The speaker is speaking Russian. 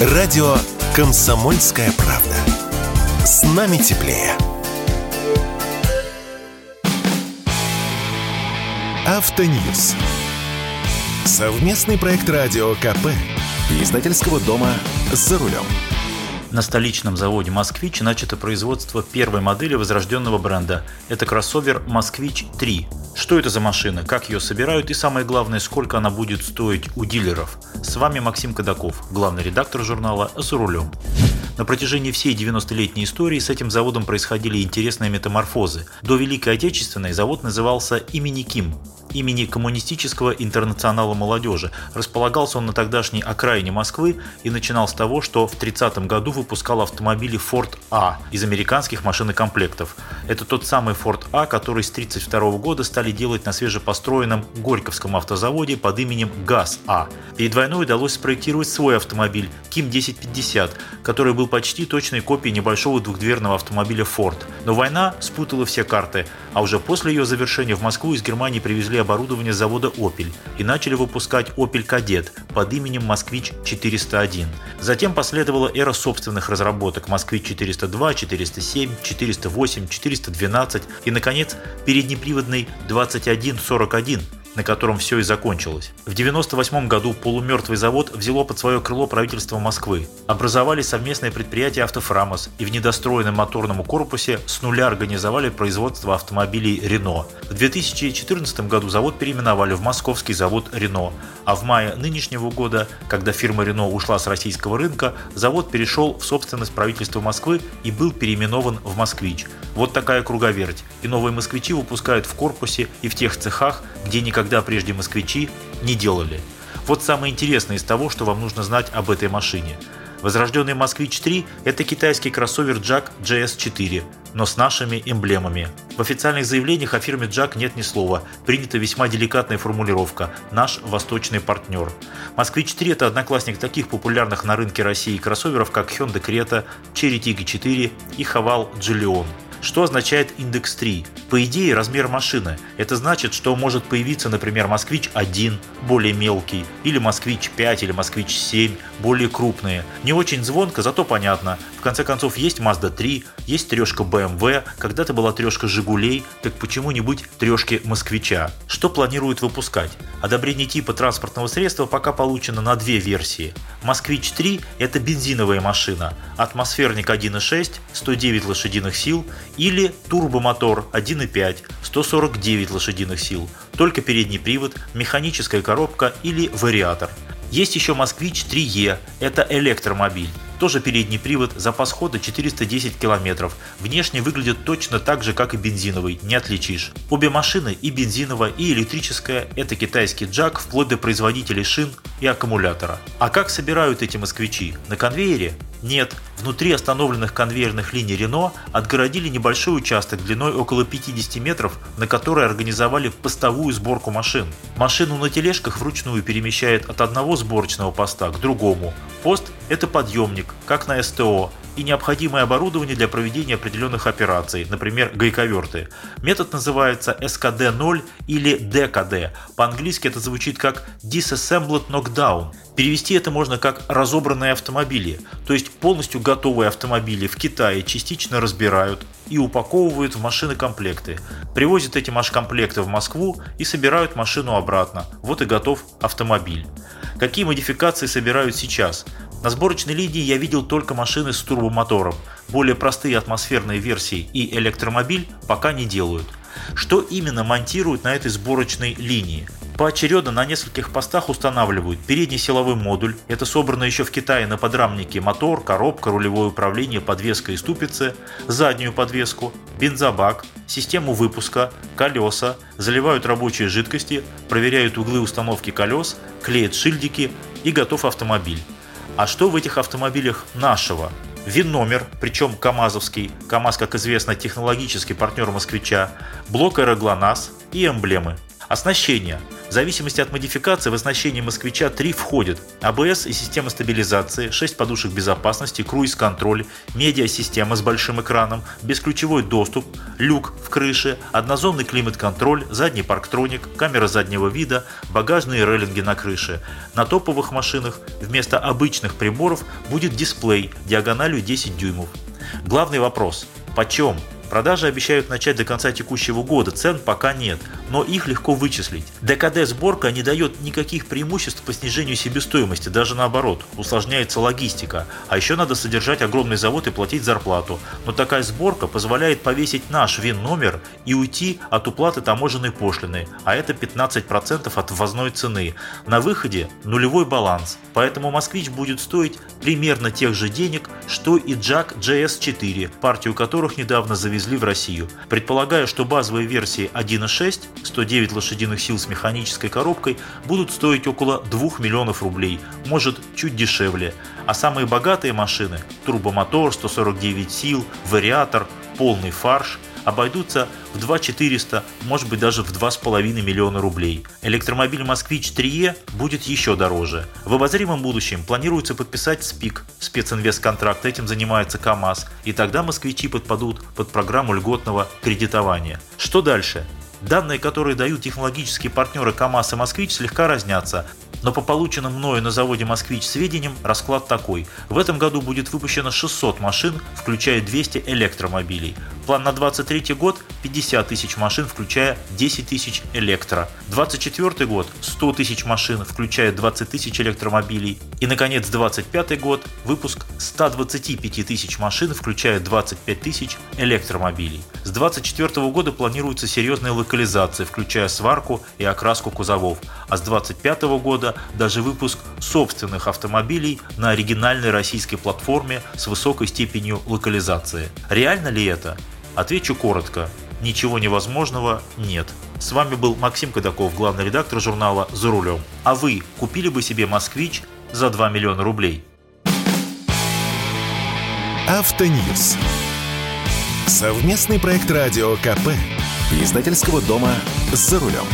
Радио «Комсомольская правда». С нами теплее. Автоньюз. Совместный проект радио КП. Издательского дома «За рулем». На столичном заводе «Москвич» начато производство первой модели возрожденного бренда. Это кроссовер «Москвич-3». Что это за машина, как ее собирают и самое главное, сколько она будет стоить у дилеров. С вами Максим Кадаков, главный редактор журнала «За рулем». На протяжении всей 90-летней истории с этим заводом происходили интересные метаморфозы. До Великой Отечественной завод назывался имени Ким, имени Коммунистического интернационала молодежи. Располагался он на тогдашней окраине Москвы и начинал с того, что в 30 году выпускал автомобили Ford A из американских машинокомплектов. Это тот самый Ford A, который с 1932 года стали делать на свежепостроенном Горьковском автозаводе под именем ГАЗ-А. Перед войной удалось спроектировать свой автомобиль Ким 1050, который был почти точной копией небольшого двухдверного автомобиля Ford. Но война спутала все карты, а уже после ее завершения в Москву из Германии привезли оборудование завода Opel и начали выпускать Opel Kadett под именем Москвич 401. Затем последовала эра собственных разработок Москвич 402, 407, 408, 412 и, наконец, переднеприводный 2141 на котором все и закончилось. В 1998 году полумертвый завод взяло под свое крыло правительство Москвы. Образовали совместное предприятие «Автофрамос» и в недостроенном моторном корпусе с нуля организовали производство автомобилей «Рено». В 2014 году завод переименовали в Московский завод «Рено», а в мае нынешнего года, когда фирма «Рено» ушла с российского рынка, завод перешел в собственность правительства Москвы и был переименован в «Москвич». Вот такая круговерть. И новые «Москвичи» выпускают в корпусе и в тех цехах, где никогда прежде москвичи не делали. Вот самое интересное из того, что вам нужно знать об этой машине. Возрожденный «Москвич-3» – это китайский кроссовер Jack GS4, но с нашими эмблемами. В официальных заявлениях о фирме Jack нет ни слова, принята весьма деликатная формулировка «наш восточный партнер». «Москвич-3» – это одноклассник таких популярных на рынке России кроссоверов, как Hyundai Creta, Cherry Tiggo 4 и Haval Giulion. Что означает индекс 3? По идее, размер машины. Это значит, что может появиться, например, Москвич-1, более мелкий, или Москвич-5, или Москвич-7, более крупные. Не очень звонко, зато понятно. В конце концов, есть Mazda 3, есть трешка BMW, когда-то была трешка Жигулей, так почему-нибудь трешки Москвича. Что планируют выпускать? Одобрение типа транспортного средства пока получено на две версии. Москвич 3 – это бензиновая машина, атмосферник 1.6, 109 лошадиных сил или турбомотор 1.5, 149 лошадиных сил, только передний привод, механическая коробка или вариатор. Есть еще «Москвич 3Е» – это электромобиль. Тоже передний привод, запас хода 410 км. Внешне выглядит точно так же, как и бензиновый, не отличишь. Обе машины, и бензиновая, и электрическая, это китайский джак, вплоть до производителей шин и аккумулятора. А как собирают эти москвичи? На конвейере? Нет, внутри остановленных конвейерных линий Рено отгородили небольшой участок длиной около 50 метров, на который организовали постовую сборку машин. Машину на тележках вручную перемещает от одного сборочного поста к другому. Пост – это подъемник, как на СТО, и необходимое оборудование для проведения определенных операций, например, гайковерты. Метод называется SKD-0 или DKD. По-английски это звучит как Disassembled Knockdown. Перевести это можно как «разобранные автомобили», то есть полностью готовые автомобили в Китае частично разбирают и упаковывают в машины комплекты. Привозят эти машкомплекты в Москву и собирают машину обратно. Вот и готов автомобиль. Какие модификации собирают сейчас? На сборочной линии я видел только машины с турбомотором. Более простые атмосферные версии и электромобиль пока не делают. Что именно монтируют на этой сборочной линии? Поочередно на нескольких постах устанавливают передний силовой модуль, это собрано еще в Китае на подрамнике мотор, коробка, рулевое управление, подвеска и ступицы, заднюю подвеску, бензобак, систему выпуска, колеса, заливают рабочие жидкости, проверяют углы установки колес, клеят шильдики и готов автомобиль. А что в этих автомобилях нашего? ВИН-номер, причем КАМАЗовский, КАМАЗ, как известно, технологический партнер москвича, блок аэроглонасс и эмблемы. Оснащение. В зависимости от модификации в оснащение «Москвича-3» входит АБС и система стабилизации, 6 подушек безопасности, круиз-контроль, медиасистема с большим экраном, бесключевой доступ, люк в крыше, однозонный климат-контроль, задний парктроник, камера заднего вида, багажные рейлинги на крыше. На топовых машинах вместо обычных приборов будет дисплей диагональю 10 дюймов. Главный вопрос – почем? Продажи обещают начать до конца текущего года, цен пока нет, но их легко вычислить. ДКД-сборка не дает никаких преимуществ по снижению себестоимости, даже наоборот, усложняется логистика. А еще надо содержать огромный завод и платить зарплату. Но такая сборка позволяет повесить наш ВИН-номер и уйти от уплаты таможенной пошлины, а это 15% от ввозной цены. На выходе нулевой баланс, поэтому «Москвич» будет стоить примерно тех же денег, что и Jack GS4, партию которых недавно завезли в Россию. Предполагаю, что базовые версии 1.6, 109 лошадиных сил с механической коробкой, будут стоить около 2 миллионов рублей, может чуть дешевле. А самые богатые машины – турбомотор, 149 сил, вариатор, полный фарш – обойдутся в 2 400, может быть даже в 2,5 миллиона рублей. Электромобиль «Москвич 3Е» будет еще дороже. В обозримом будущем планируется подписать СПИК, специнвестконтракт, этим занимается КАМАЗ, и тогда москвичи подпадут под программу льготного кредитования. Что дальше? Данные, которые дают технологические партнеры КАМАЗ и «Москвич» слегка разнятся. Но по полученным мною на заводе «Москвич» сведениям расклад такой. В этом году будет выпущено 600 машин, включая 200 электромобилей. План на 2023 год – 50 тысяч машин, включая 10 тысяч электро. 2024 год – 100 тысяч машин, включая 20 тысяч электромобилей. И, наконец, 2025 год – выпуск 125 тысяч машин, включая 25 тысяч электромобилей. С 2024 года планируется серьезная локализация, включая сварку и окраску кузовов. А с 2025 года даже выпуск собственных автомобилей на оригинальной российской платформе с высокой степенью локализации. Реально ли это? Отвечу коротко. Ничего невозможного нет. С вами был Максим Кадаков, главный редактор журнала «За рулем». А вы купили бы себе «Москвич» за 2 миллиона рублей? Автоньюз. Совместный проект радио КП. Издательского дома «За рулем».